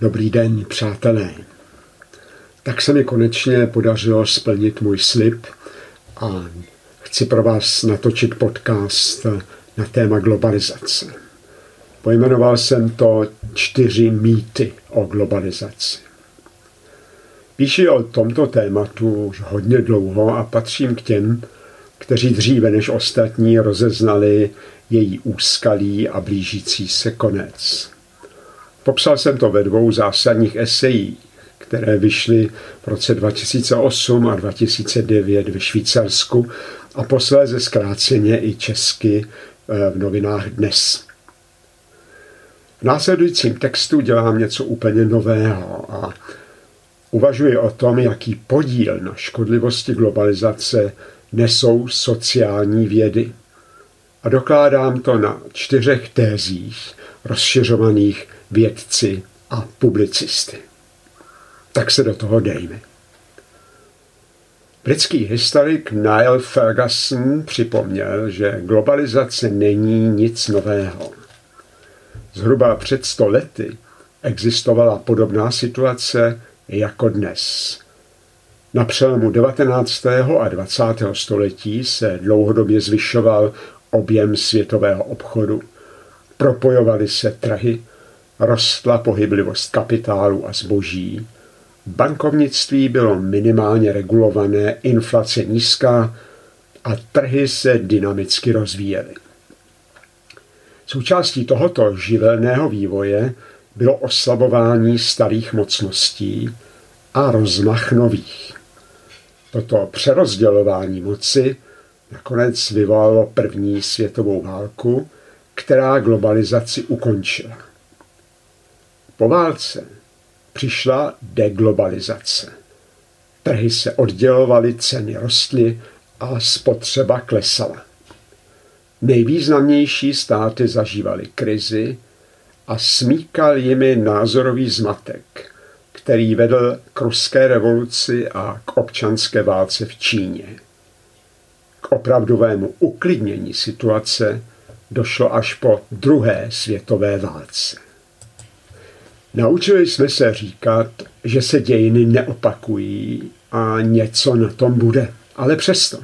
Dobrý den, přátelé. Tak se mi konečně podařilo splnit můj slib a chci pro vás natočit podcast na téma globalizace. Pojmenoval jsem to čtyři mýty o globalizaci. Píši o tomto tématu už hodně dlouho a patřím k těm, kteří dříve než ostatní rozeznali její úskalí a blížící se konec. Popsal jsem to ve dvou zásadních esejích, které vyšly v roce 2008 a 2009 ve Švýcarsku a posléze zkráceně i česky eh, v novinách Dnes. V následujícím textu dělám něco úplně nového a uvažuji o tom, jaký podíl na škodlivosti globalizace nesou sociální vědy. A dokládám to na čtyřech tézích rozšiřovaných vědci a publicisty. Tak se do toho dejme. Britský historik Niall Ferguson připomněl, že globalizace není nic nového. Zhruba před sto lety existovala podobná situace jako dnes. Na přelomu 19. a 20. století se dlouhodobě zvyšoval objem světového obchodu. Propojovaly se trhy, rostla pohyblivost kapitálu a zboží, bankovnictví bylo minimálně regulované, inflace nízká a trhy se dynamicky rozvíjely. Součástí tohoto živelného vývoje bylo oslabování starých mocností a rozmach nových. Toto přerozdělování moci nakonec vyvolalo první světovou válku, která globalizaci ukončila. Po válce přišla deglobalizace. Trhy se oddělovaly, ceny rostly a spotřeba klesala. Nejvýznamnější státy zažívaly krizi a smíkal jimi názorový zmatek, který vedl k ruské revoluci a k občanské válce v Číně. K opravdovému uklidnění situace došlo až po druhé světové válce. Naučili jsme se říkat, že se dějiny neopakují a něco na tom bude. Ale přesto.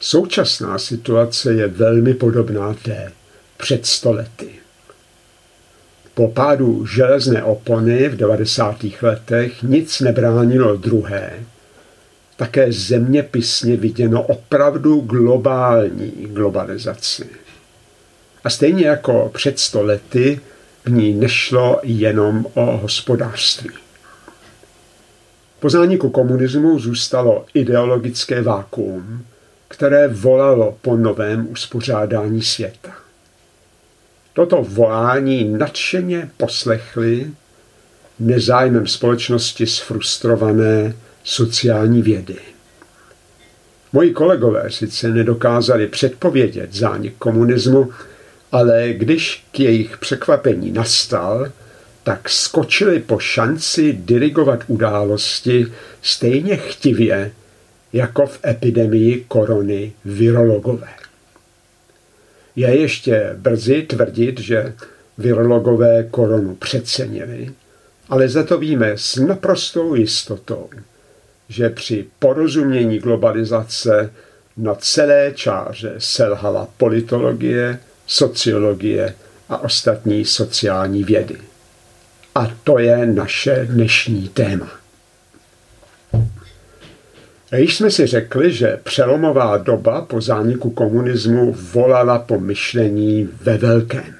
Současná situace je velmi podobná té před stolety. Po pádu železné opony v 90. letech nic nebránilo druhé, také zeměpisně viděno opravdu globální globalizaci. A stejně jako před stolety v ní nešlo jenom o hospodářství. Po zániku komunismu zůstalo ideologické vákuum, které volalo po novém uspořádání světa. Toto volání nadšeně poslechli nezájmem společnosti sfrustrované sociální vědy. Moji kolegové sice nedokázali předpovědět zánik komunismu, ale když k jejich překvapení nastal, tak skočili po šanci dirigovat události stejně chtivě jako v epidemii korony virologové. Je ještě brzy tvrdit, že virologové koronu přecenili, ale za to víme s naprostou jistotou, že při porozumění globalizace na celé čáře selhala politologie, sociologie a ostatní sociální vědy. A to je naše dnešní téma. Již jsme si řekli, že přelomová doba po zániku komunismu volala po myšlení ve velkém.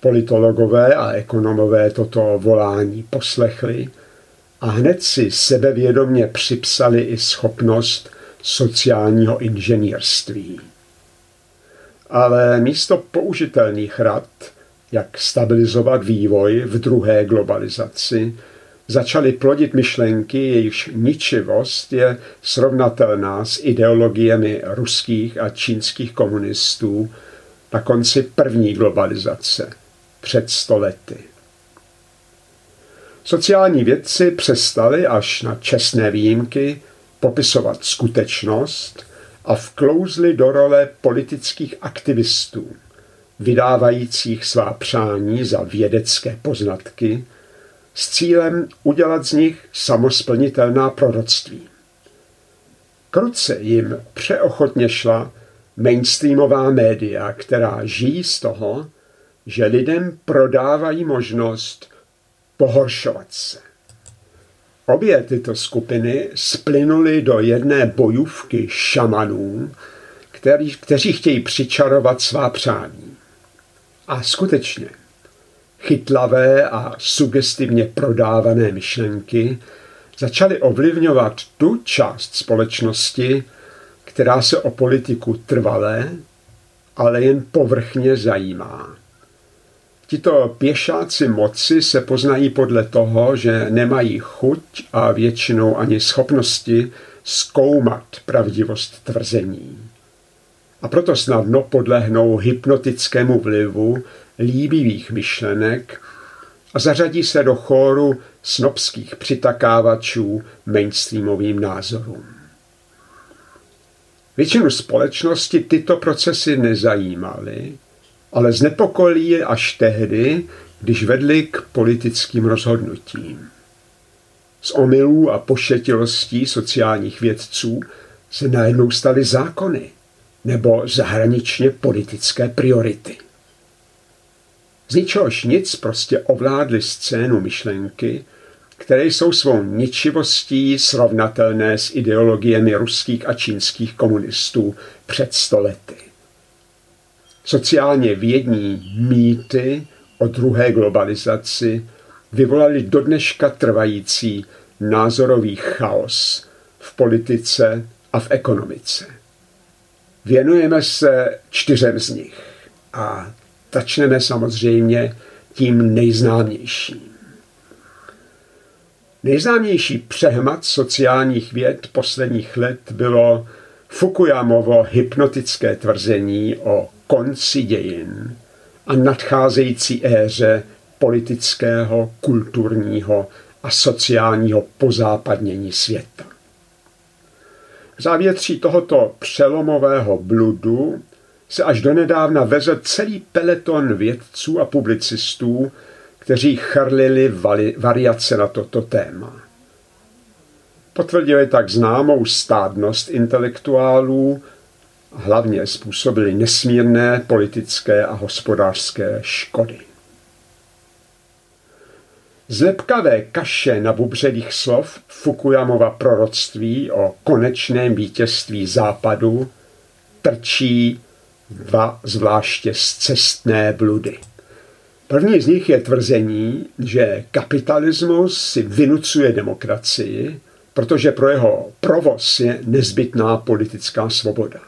Politologové a ekonomové toto volání poslechli a hned si sebevědomě připsali i schopnost sociálního inženýrství ale místo použitelných rad, jak stabilizovat vývoj v druhé globalizaci, začaly plodit myšlenky, jejichž ničivost je srovnatelná s ideologiemi ruských a čínských komunistů na konci první globalizace před stolety. Sociální vědci přestali až na čestné výjimky popisovat skutečnost, a vklouzli do role politických aktivistů, vydávajících svá přání za vědecké poznatky s cílem udělat z nich samosplnitelná proroctví. Kruce jim přeochotně šla mainstreamová média, která žijí z toho, že lidem prodávají možnost pohoršovat se. Obě tyto skupiny splynuly do jedné bojůvky šamanů, který, kteří chtějí přičarovat svá přání. A skutečně, chytlavé a sugestivně prodávané myšlenky začaly ovlivňovat tu část společnosti, která se o politiku trvalé, ale jen povrchně zajímá. Tito pěšáci moci se poznají podle toho, že nemají chuť a většinou ani schopnosti zkoumat pravdivost tvrzení. A proto snadno podlehnou hypnotickému vlivu líbivých myšlenek a zařadí se do chóru snobských přitakávačů mainstreamovým názorům. Většinu společnosti tyto procesy nezajímaly, ale znepokojili je až tehdy, když vedli k politickým rozhodnutím. Z omylů a pošetilostí sociálních vědců se najednou staly zákony nebo zahraničně politické priority. Z ničehož nic prostě ovládly scénu myšlenky, které jsou svou ničivostí srovnatelné s ideologiemi ruských a čínských komunistů před stolety. Sociálně vědní mýty o druhé globalizaci vyvolali do dneška trvající názorový chaos v politice a v ekonomice. Věnujeme se čtyřem z nich a začneme samozřejmě tím nejznámějším. Nejznámější přehmat sociálních věd posledních let bylo Fukuyamovo hypnotické tvrzení o konci dějin a nadcházející éře politického, kulturního a sociálního pozápadnění světa. V závětří tohoto přelomového bludu se až donedávna vezl celý peleton vědců a publicistů, kteří charlili variace na toto téma. Potvrdili tak známou stádnost intelektuálů, hlavně způsobili nesmírné politické a hospodářské škody. Z lepkavé kaše na bubřelých slov Fukuyamova proroctví o konečném vítězství západu trčí dva zvláště zcestné bludy. První z nich je tvrzení, že kapitalismus si vynucuje demokracii, protože pro jeho provoz je nezbytná politická svoboda.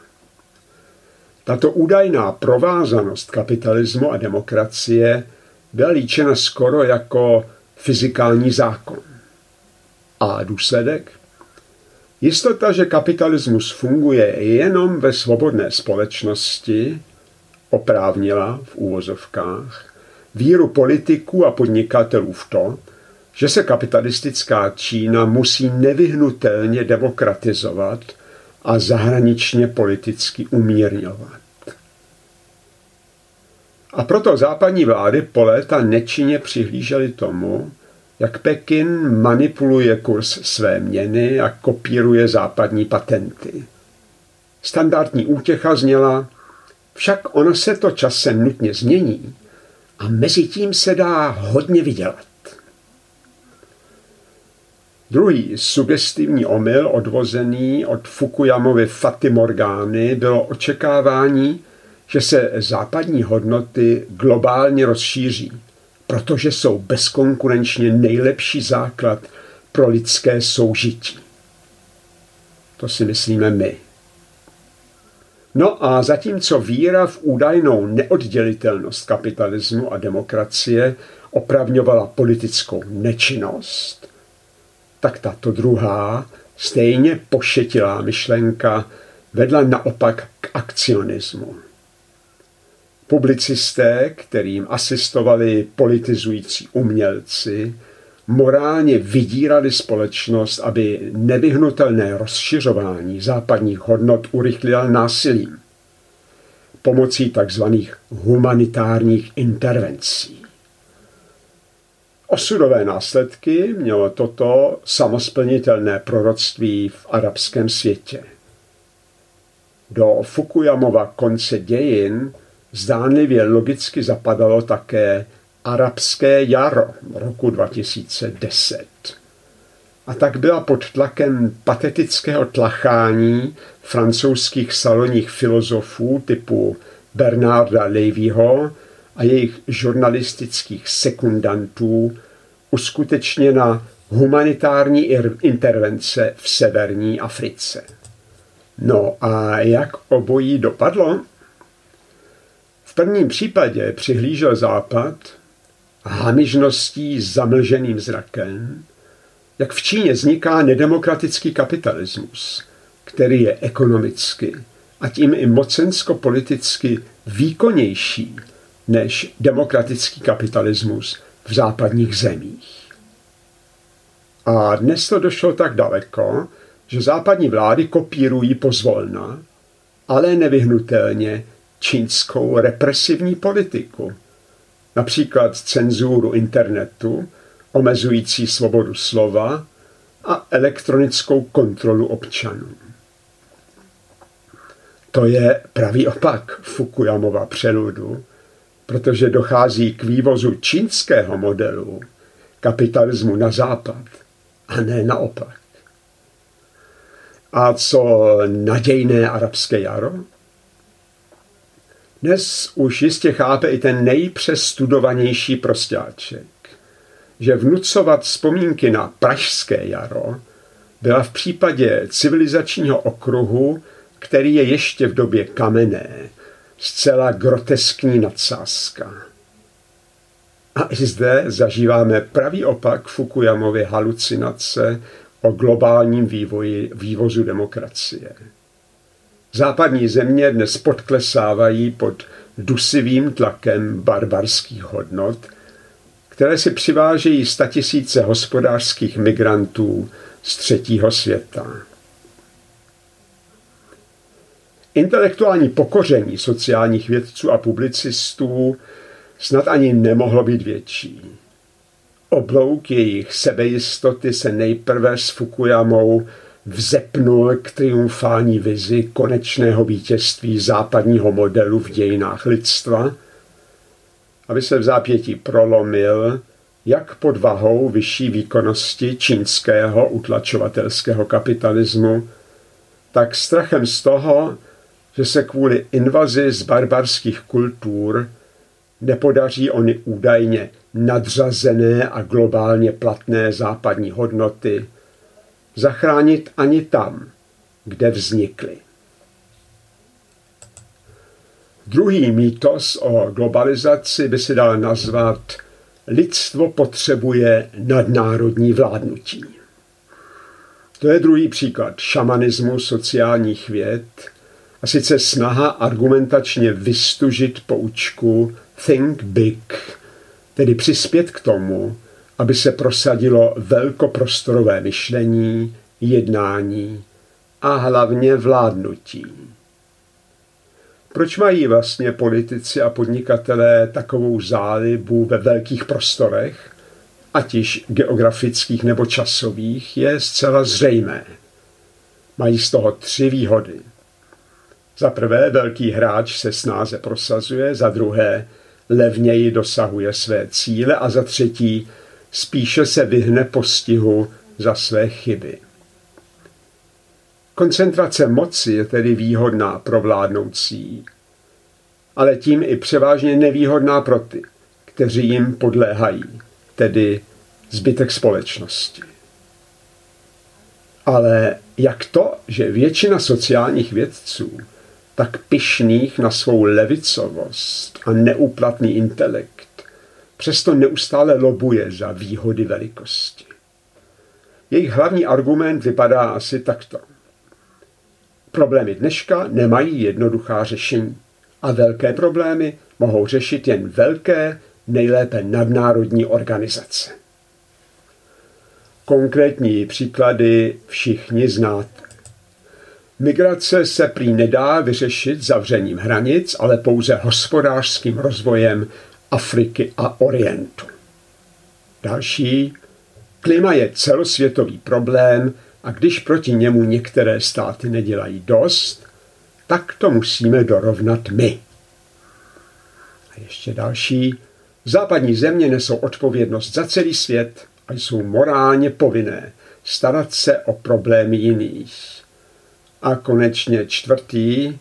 Tato údajná provázanost kapitalismu a demokracie byla líčena skoro jako fyzikální zákon. A důsledek? Jistota, že kapitalismus funguje jenom ve svobodné společnosti, oprávnila v úvozovkách víru politiků a podnikatelů v to, že se kapitalistická Čína musí nevyhnutelně demokratizovat a zahraničně politicky umírňovat. A proto západní vlády po léta nečinně přihlížely tomu, jak Pekin manipuluje kurz své měny a kopíruje západní patenty. Standardní útěcha zněla, však ono se to časem nutně změní a mezi tím se dá hodně vydělat. Druhý sugestivní omyl odvozený od Fukuyamovy Fatimorgány bylo očekávání, že se západní hodnoty globálně rozšíří, protože jsou bezkonkurenčně nejlepší základ pro lidské soužití. To si myslíme my. No a zatímco víra v údajnou neoddělitelnost kapitalismu a demokracie opravňovala politickou nečinnost, tak tato druhá, stejně pošetilá myšlenka vedla naopak k akcionismu. Publicisté, kterým asistovali politizující umělci, morálně vydírali společnost, aby nevyhnutelné rozšiřování západních hodnot urychlila násilím pomocí tzv. humanitárních intervencí. Osudové následky mělo toto samosplnitelné proroctví v arabském světě. Do Fukuyamova konce dějin zdánlivě logicky zapadalo také arabské jaro roku 2010. A tak byla pod tlakem patetického tlachání francouzských salonních filozofů typu Bernarda Levyho a jejich žurnalistických sekundantů uskutečněna humanitární intervence v severní Africe. No a jak obojí dopadlo? V prvním případě přihlížel Západ hamižností zamlženým zrakem, jak v Číně vzniká nedemokratický kapitalismus, který je ekonomicky a tím i mocensko-politicky výkonnější než demokratický kapitalismus v západních zemích. A dnes to došlo tak daleko, že západní vlády kopírují pozvolna, ale nevyhnutelně čínskou represivní politiku. Například cenzuru internetu, omezující svobodu slova a elektronickou kontrolu občanů. To je pravý opak Fukuyamova přeludu, protože dochází k vývozu čínského modelu kapitalismu na západ a ne naopak. A co nadějné arabské jaro? Dnes už jistě chápe i ten nejpřestudovanější prostáček, že vnucovat vzpomínky na pražské jaro byla v případě civilizačního okruhu, který je ještě v době kamenné, zcela groteskní nadsázka. A i zde zažíváme pravý opak Fukuyamovy halucinace o globálním vývoji, vývozu demokracie. Západní země dnes podklesávají pod dusivým tlakem barbarských hodnot, které si přivážejí statisíce hospodářských migrantů z třetího světa. Intelektuální pokoření sociálních vědců a publicistů snad ani nemohlo být větší. Oblouk jejich sebejistoty se nejprve s Fukuyamou vzepnul k triumfální vizi konečného vítězství západního modelu v dějinách lidstva, aby se v zápětí prolomil jak pod vahou vyšší výkonnosti čínského utlačovatelského kapitalismu, tak strachem z toho, že se kvůli invazi z barbarských kultur nepodaří oni údajně nadřazené a globálně platné západní hodnoty zachránit ani tam, kde vznikly. Druhý mýtos o globalizaci by se dal nazvat lidstvo potřebuje nadnárodní vládnutí. To je druhý příklad šamanismu sociálních věd, a sice snaha argumentačně vystužit poučku Think Big, tedy přispět k tomu, aby se prosadilo velkoprostorové myšlení, jednání a hlavně vládnutí. Proč mají vlastně politici a podnikatelé takovou zálibu ve velkých prostorech, ať již geografických nebo časových, je zcela zřejmé. Mají z toho tři výhody. Za prvé, velký hráč se snáze prosazuje, za druhé, levněji dosahuje své cíle a za třetí, spíše se vyhne postihu za své chyby. Koncentrace moci je tedy výhodná pro vládnoucí, ale tím i převážně nevýhodná pro ty, kteří jim podléhají, tedy zbytek společnosti. Ale jak to, že většina sociálních vědců tak pyšných na svou levicovost a neúplatný intelekt, přesto neustále lobuje za výhody velikosti. Jejich hlavní argument vypadá asi takto. Problémy dneška nemají jednoduchá řešení a velké problémy mohou řešit jen velké, nejlépe nadnárodní organizace. Konkrétní příklady všichni znáte. Migrace se prý nedá vyřešit zavřením hranic, ale pouze hospodářským rozvojem Afriky a Orientu. Další. Klima je celosvětový problém a když proti němu některé státy nedělají dost, tak to musíme dorovnat my. A ještě další. Západní země nesou odpovědnost za celý svět a jsou morálně povinné starat se o problémy jiných. A konečně čtvrtý.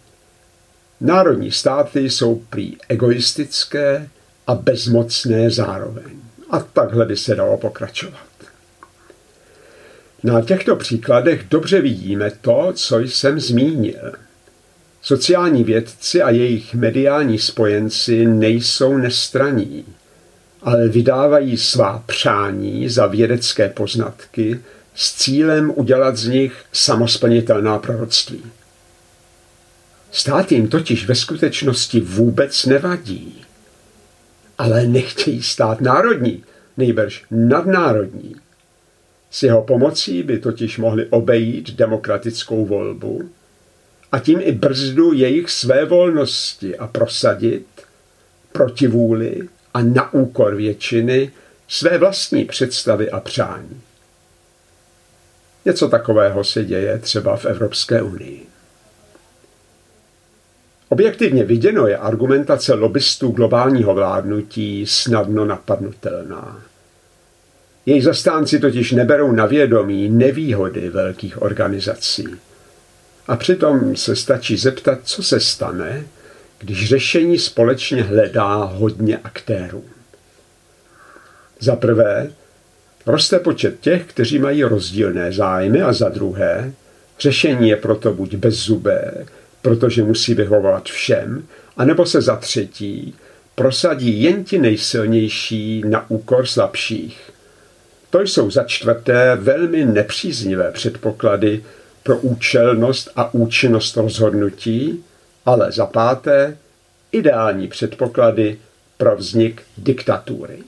Národní státy jsou prý egoistické a bezmocné zároveň. A takhle by se dalo pokračovat. Na těchto příkladech dobře vidíme to, co jsem zmínil. Sociální vědci a jejich mediální spojenci nejsou nestraní, ale vydávají svá přání za vědecké poznatky s cílem udělat z nich samosplnitelná proroctví. Stát jim totiž ve skutečnosti vůbec nevadí, ale nechtějí stát národní, nejbrž nadnárodní. S jeho pomocí by totiž mohli obejít demokratickou volbu a tím i brzdu jejich své volnosti a prosadit proti vůli a na úkor většiny své vlastní představy a přání. Něco takového se děje třeba v Evropské unii. Objektivně viděno je argumentace lobbystů globálního vládnutí snadno napadnutelná. Jejich zastánci totiž neberou na vědomí nevýhody velkých organizací. A přitom se stačí zeptat, co se stane, když řešení společně hledá hodně aktérů. Za prvé, roste počet těch, kteří mají rozdílné zájmy a za druhé, řešení je proto buď bezzubé, protože musí vyhovovat všem, anebo se za třetí prosadí jen ti nejsilnější na úkor slabších. To jsou za čtvrté velmi nepříznivé předpoklady pro účelnost a účinnost rozhodnutí, ale za páté ideální předpoklady pro vznik diktatury.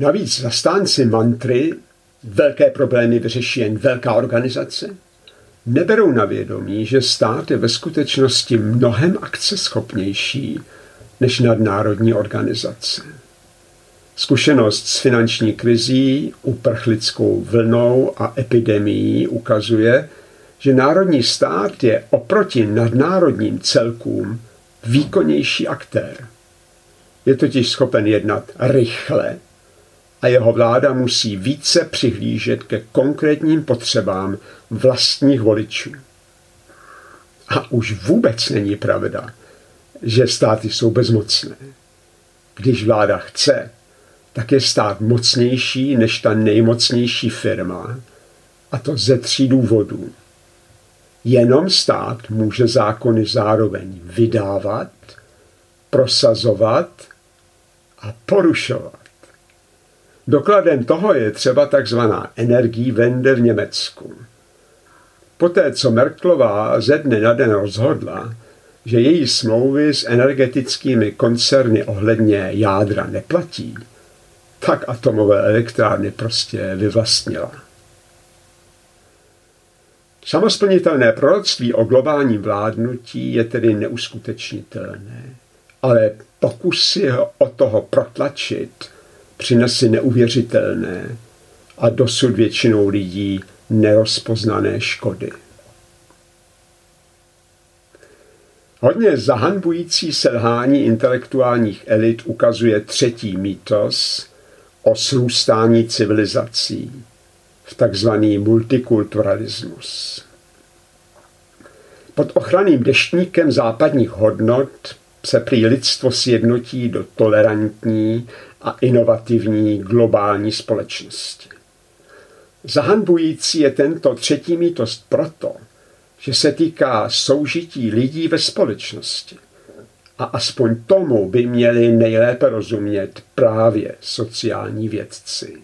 Navíc zastánci mantry velké problémy vyřeší jen velká organizace, neberou na vědomí, že stát je ve skutečnosti mnohem akceschopnější než nadnárodní organizace. Zkušenost s finanční krizí, uprchlickou vlnou a epidemií ukazuje, že národní stát je oproti nadnárodním celkům výkonnější aktér. Je totiž schopen jednat rychle a jeho vláda musí více přihlížet ke konkrétním potřebám vlastních voličů. A už vůbec není pravda, že státy jsou bezmocné. Když vláda chce, tak je stát mocnější než ta nejmocnější firma, a to ze tří důvodů. Jenom stát může zákony zároveň vydávat, prosazovat a porušovat. Dokladem toho je třeba takzvaná vende v Německu. Poté, co Merklová ze dne na den rozhodla, že její smlouvy s energetickými koncerny ohledně jádra neplatí, tak atomové elektrárny prostě vyvlastnila. Samosplnitelné proroctví o globálním vládnutí je tedy neuskutečnitelné, ale pokusy o toho protlačit přinesly neuvěřitelné a dosud většinou lidí nerozpoznané škody. Hodně zahanbující selhání intelektuálních elit ukazuje třetí mýtos o srůstání civilizací v takzvaný multikulturalismus. Pod ochranným deštníkem západních hodnot se prý lidstvo sjednotí do tolerantní a inovativní globální společnosti. Zahanbující je tento třetí mítost proto, že se týká soužití lidí ve společnosti. A aspoň tomu by měli nejlépe rozumět právě sociální vědci.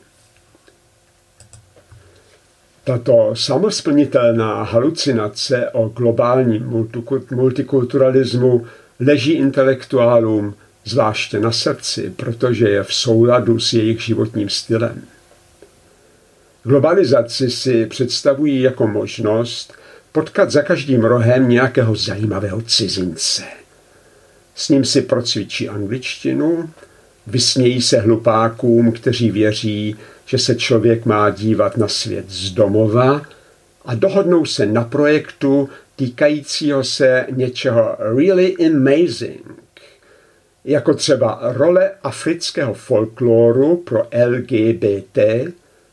Tato samosplnitelná halucinace o globálním multikulturalismu leží intelektuálům zvláště na srdci, protože je v souladu s jejich životním stylem. Globalizaci si představují jako možnost potkat za každým rohem nějakého zajímavého cizince. S ním si procvičí angličtinu Vysmějí se hlupákům, kteří věří, že se člověk má dívat na svět z domova a dohodnou se na projektu týkajícího se něčeho really amazing, jako třeba role afrického folkloru pro LGBT,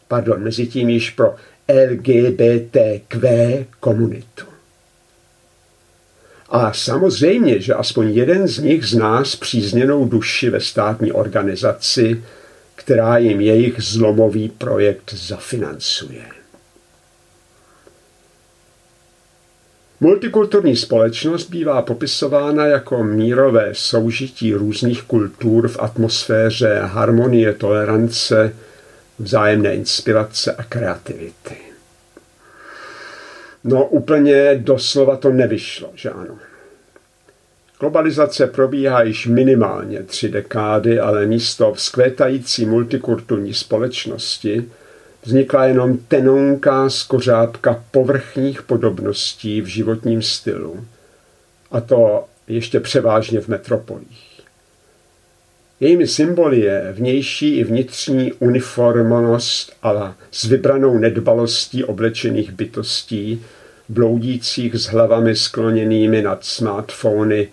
pardon, mezi tím již pro LGBTQ komunitu. A samozřejmě, že aspoň jeden z nich zná zpřízněnou duši ve státní organizaci, která jim jejich zlomový projekt zafinancuje. Multikulturní společnost bývá popisována jako mírové soužití různých kultur v atmosféře harmonie, tolerance, vzájemné inspirace a kreativity. No úplně doslova to nevyšlo, že ano. Globalizace probíhá již minimálně tři dekády, ale místo vzkvétající multikulturní společnosti vznikla jenom tenonká skořápka povrchních podobností v životním stylu, a to ještě převážně v metropolích. Jejími symboly je vnější i vnitřní uniformonost a s vybranou nedbalostí oblečených bytostí, bloudících s hlavami skloněnými nad smartfony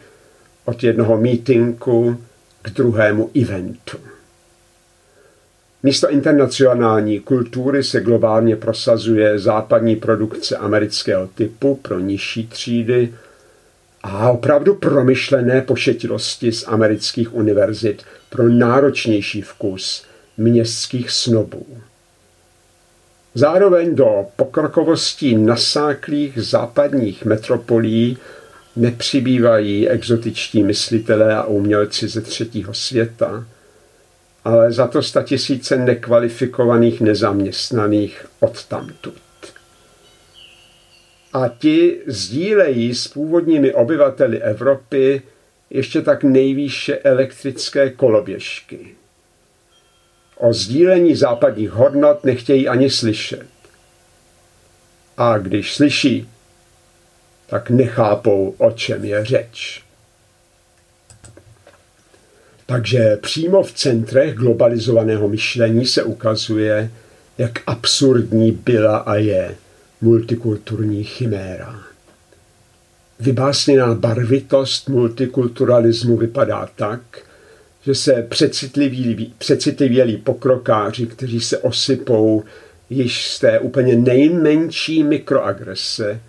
od jednoho mítinku k druhému eventu. Místo internacionální kultury se globálně prosazuje západní produkce amerického typu pro nižší třídy a opravdu promyšlené pošetilosti z amerických univerzit pro náročnější vkus městských snobů. Zároveň do pokrokovostí nasáklých západních metropolí nepřibývají exotičtí myslitelé a umělci ze třetího světa, ale za to tisíce nekvalifikovaných nezaměstnaných odtamtud. A ti sdílejí s původními obyvateli Evropy ještě tak nejvýše elektrické koloběžky. O sdílení západních hodnot nechtějí ani slyšet. A když slyší, tak nechápou, o čem je řeč. Takže přímo v centrech globalizovaného myšlení se ukazuje, jak absurdní byla a je multikulturní chiméra. Vybásněná barvitost multikulturalismu vypadá tak, že se přecitlivělí, pokrokáři, kteří se osypou již z té úplně nejmenší mikroagrese,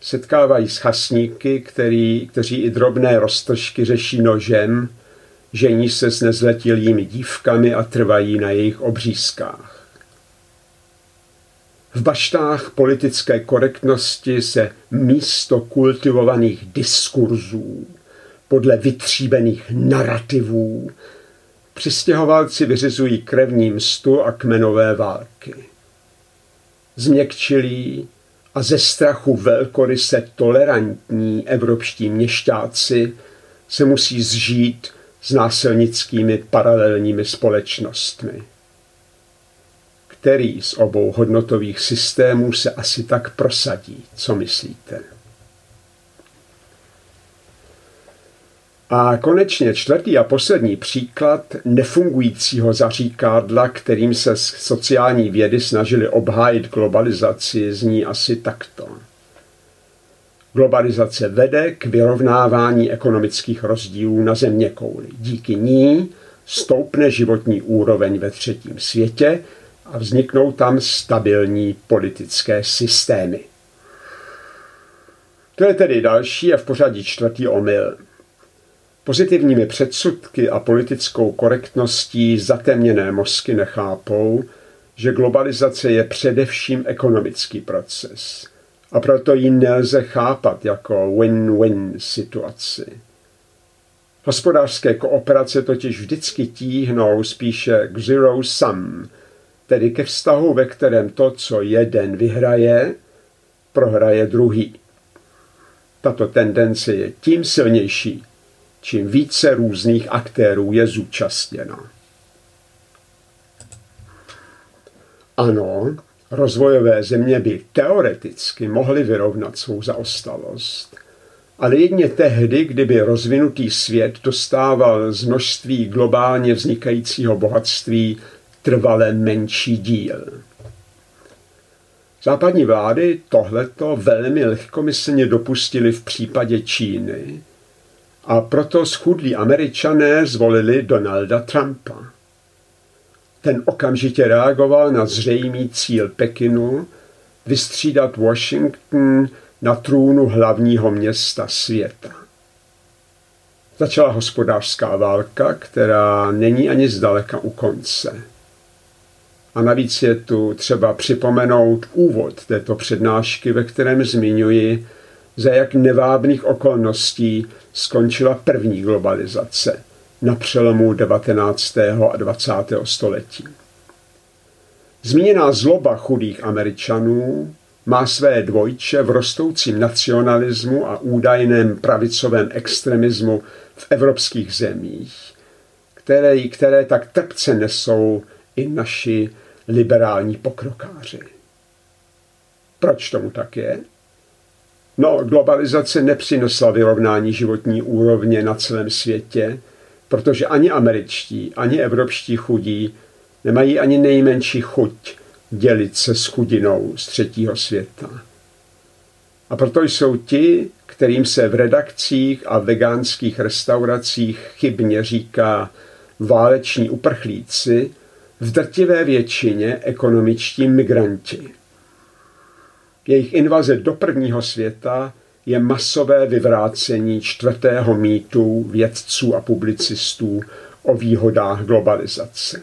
setkávají s chasníky, který, kteří i drobné roztržky řeší nožem, žení se s nezletilými dívkami a trvají na jejich obřízkách. V baštách politické korektnosti se místo kultivovaných diskurzů podle vytříbených narrativů přistěhovalci vyřizují krevní mstu a kmenové války. Změkčilí a ze strachu velkoryse tolerantní evropští měšťáci se musí zžít s násilnickými paralelními společnostmi. Který z obou hodnotových systémů se asi tak prosadí? Co myslíte? A konečně čtvrtý a poslední příklad nefungujícího zaříkádla, kterým se sociální vědy snažili obhájit globalizaci, zní asi takto. Globalizace vede k vyrovnávání ekonomických rozdílů na země kouli. Díky ní stoupne životní úroveň ve třetím světě a vzniknou tam stabilní politické systémy. To je tedy další a v pořadí čtvrtý omyl. Pozitivními předsudky a politickou korektností zatemněné mozky nechápou, že globalizace je především ekonomický proces a proto ji nelze chápat jako win-win situaci. Hospodářské kooperace totiž vždycky tíhnou spíše k zero sum, tedy ke vztahu, ve kterém to, co jeden vyhraje, prohraje druhý. Tato tendence je tím silnější, čím více různých aktérů je zúčastněno. Ano, rozvojové země by teoreticky mohly vyrovnat svou zaostalost, ale jedně tehdy, kdyby rozvinutý svět dostával z množství globálně vznikajícího bohatství trvale menší díl. Západní vlády tohleto velmi lehkomyslně dopustili v případě Číny a proto schudlí američané zvolili Donalda Trumpa. Ten okamžitě reagoval na zřejmý cíl Pekinu vystřídat Washington na trůnu hlavního města světa. Začala hospodářská válka, která není ani zdaleka u konce. A navíc je tu třeba připomenout úvod této přednášky, ve kterém zmiňuji, za jak nevábných okolností skončila první globalizace na přelomu 19. a 20. století. Zmíněná zloba chudých Američanů má své dvojče v rostoucím nacionalismu a údajném pravicovém extremismu v evropských zemích, které, které tak trpce nesou i naši liberální pokrokáři. Proč tomu tak je? No, globalizace nepřinesla vyrovnání životní úrovně na celém světě, protože ani američtí, ani evropští chudí nemají ani nejmenší chuť dělit se s chudinou z třetího světa. A proto jsou ti, kterým se v redakcích a vegánských restauracích chybně říká váleční uprchlíci, v drtivé většině ekonomičtí migranti. Jejich invaze do prvního světa je masové vyvrácení čtvrtého mýtu vědců a publicistů o výhodách globalizace.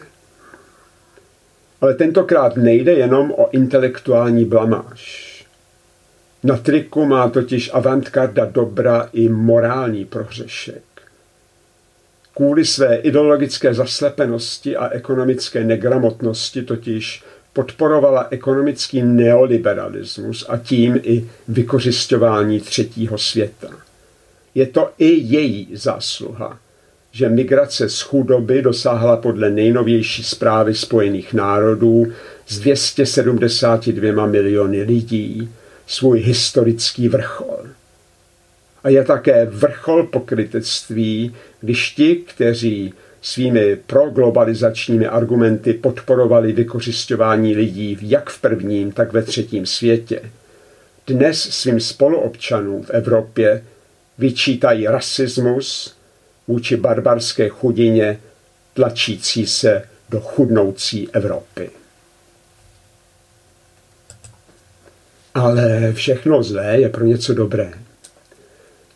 Ale tentokrát nejde jenom o intelektuální blamáž. Na triku má totiž avantgarda dobra i morální prohřešek. Kvůli své ideologické zaslepenosti a ekonomické negramotnosti totiž podporovala ekonomický neoliberalismus a tím i vykořišťování třetího světa. Je to i její zásluha, že migrace z chudoby dosáhla podle nejnovější zprávy Spojených národů z 272 miliony lidí svůj historický vrchol. A je také vrchol pokrytectví, když ti, kteří svými proglobalizačními argumenty podporovali vykořišťování lidí jak v prvním, tak ve třetím světě. Dnes svým spoluobčanům v Evropě vyčítají rasismus vůči barbarské chudině tlačící se do chudnoucí Evropy. Ale všechno zlé je pro něco dobré.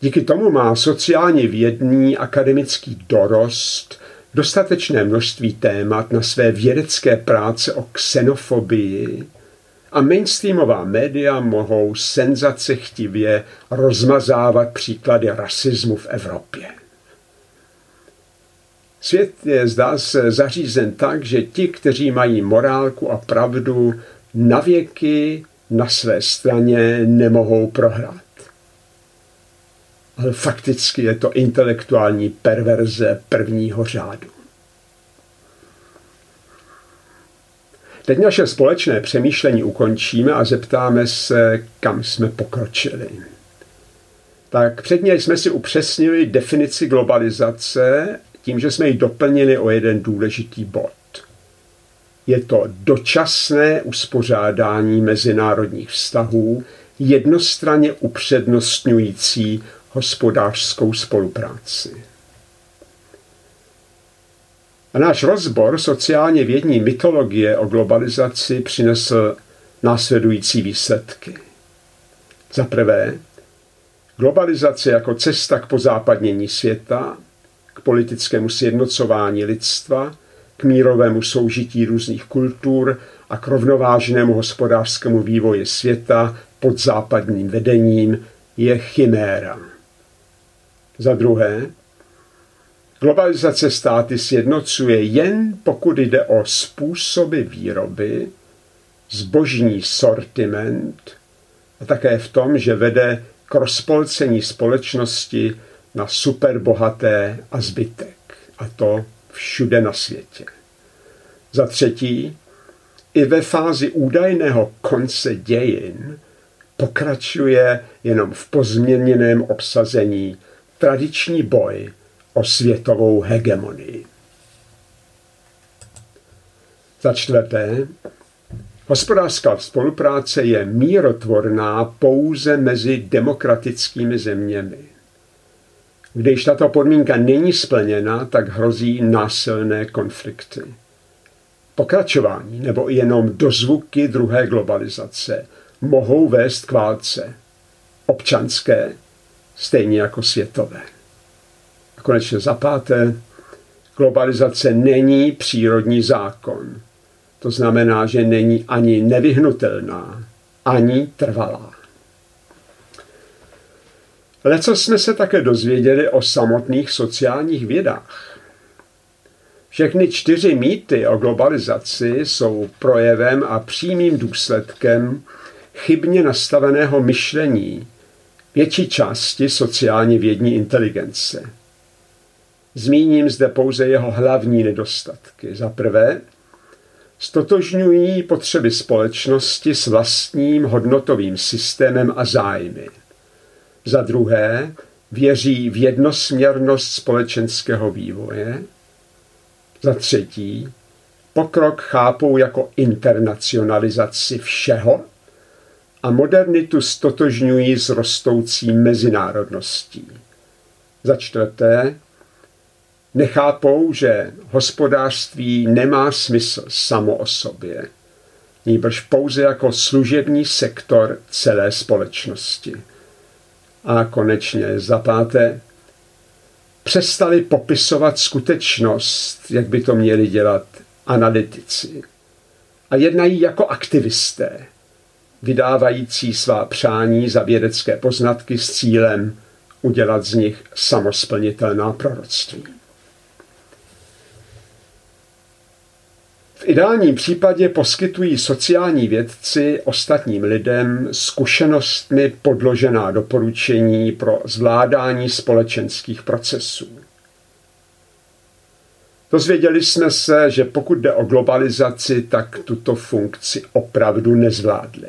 Díky tomu má sociálně vědný akademický dorost dostatečné množství témat na své vědecké práce o xenofobii a mainstreamová média mohou senzace chtivě rozmazávat příklady rasismu v Evropě. Svět je, zdá se, zařízen tak, že ti, kteří mají morálku a pravdu, navěky na své straně nemohou prohrát ale fakticky je to intelektuální perverze prvního řádu. Teď naše společné přemýšlení ukončíme a zeptáme se, kam jsme pokročili. Tak předně jsme si upřesnili definici globalizace tím, že jsme ji doplnili o jeden důležitý bod. Je to dočasné uspořádání mezinárodních vztahů, jednostranně upřednostňující hospodářskou spolupráci. A náš rozbor sociálně vědní mytologie o globalizaci přinesl následující výsledky. Za prvé, globalizace jako cesta k pozápadnění světa, k politickému sjednocování lidstva, k mírovému soužití různých kultur a k rovnovážnému hospodářskému vývoji světa pod západním vedením je chiméra. Za druhé, globalizace státy sjednocuje jen pokud jde o způsoby výroby, zbožní sortiment a také v tom, že vede k rozpolcení společnosti na superbohaté a zbytek. A to všude na světě. Za třetí, i ve fázi údajného konce dějin pokračuje jenom v pozměněném obsazení tradiční boj o světovou hegemonii. Za čtvrté, hospodářská spolupráce je mírotvorná pouze mezi demokratickými zeměmi. Když tato podmínka není splněna, tak hrozí násilné konflikty. Pokračování nebo jenom dozvuky druhé globalizace mohou vést k válce. Občanské, stejně jako světové. A konečně za páté, globalizace není přírodní zákon. To znamená, že není ani nevyhnutelná, ani trvalá. Leco jsme se také dozvěděli o samotných sociálních vědách. Všechny čtyři mýty o globalizaci jsou projevem a přímým důsledkem chybně nastaveného myšlení větší části sociálně vědní inteligence. Zmíním zde pouze jeho hlavní nedostatky. Za prvé, stotožňují potřeby společnosti s vlastním hodnotovým systémem a zájmy. Za druhé, věří v jednosměrnost společenského vývoje. Za třetí, pokrok chápou jako internacionalizaci všeho a modernitu stotožňují s rostoucí mezinárodností. Za čtvrté, nechápou, že hospodářství nemá smysl samo o sobě, nýbrž pouze jako služební sektor celé společnosti. A konečně za páté, přestali popisovat skutečnost, jak by to měli dělat analytici. A jednají jako aktivisté, vydávající svá přání za vědecké poznatky s cílem udělat z nich samosplnitelná proroctví. V ideálním případě poskytují sociální vědci ostatním lidem zkušenostmi podložená doporučení pro zvládání společenských procesů. Dozvěděli jsme se, že pokud jde o globalizaci, tak tuto funkci opravdu nezvládli.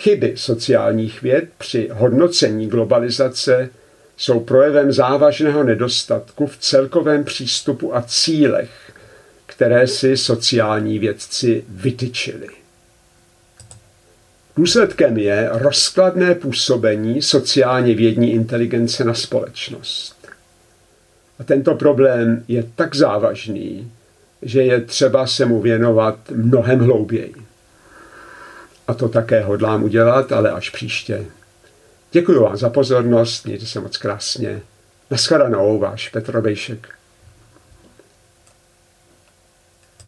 Chyby sociálních věd při hodnocení globalizace jsou projevem závažného nedostatku v celkovém přístupu a cílech, které si sociální vědci vytyčili. Důsledkem je rozkladné působení sociálně vědní inteligence na společnost. A tento problém je tak závažný, že je třeba se mu věnovat mnohem hlouběji. A to také hodlám udělat, ale až příště. Děkuji vám za pozornost, mějte se moc krásně. Naschledanou, váš Petr Bejšek.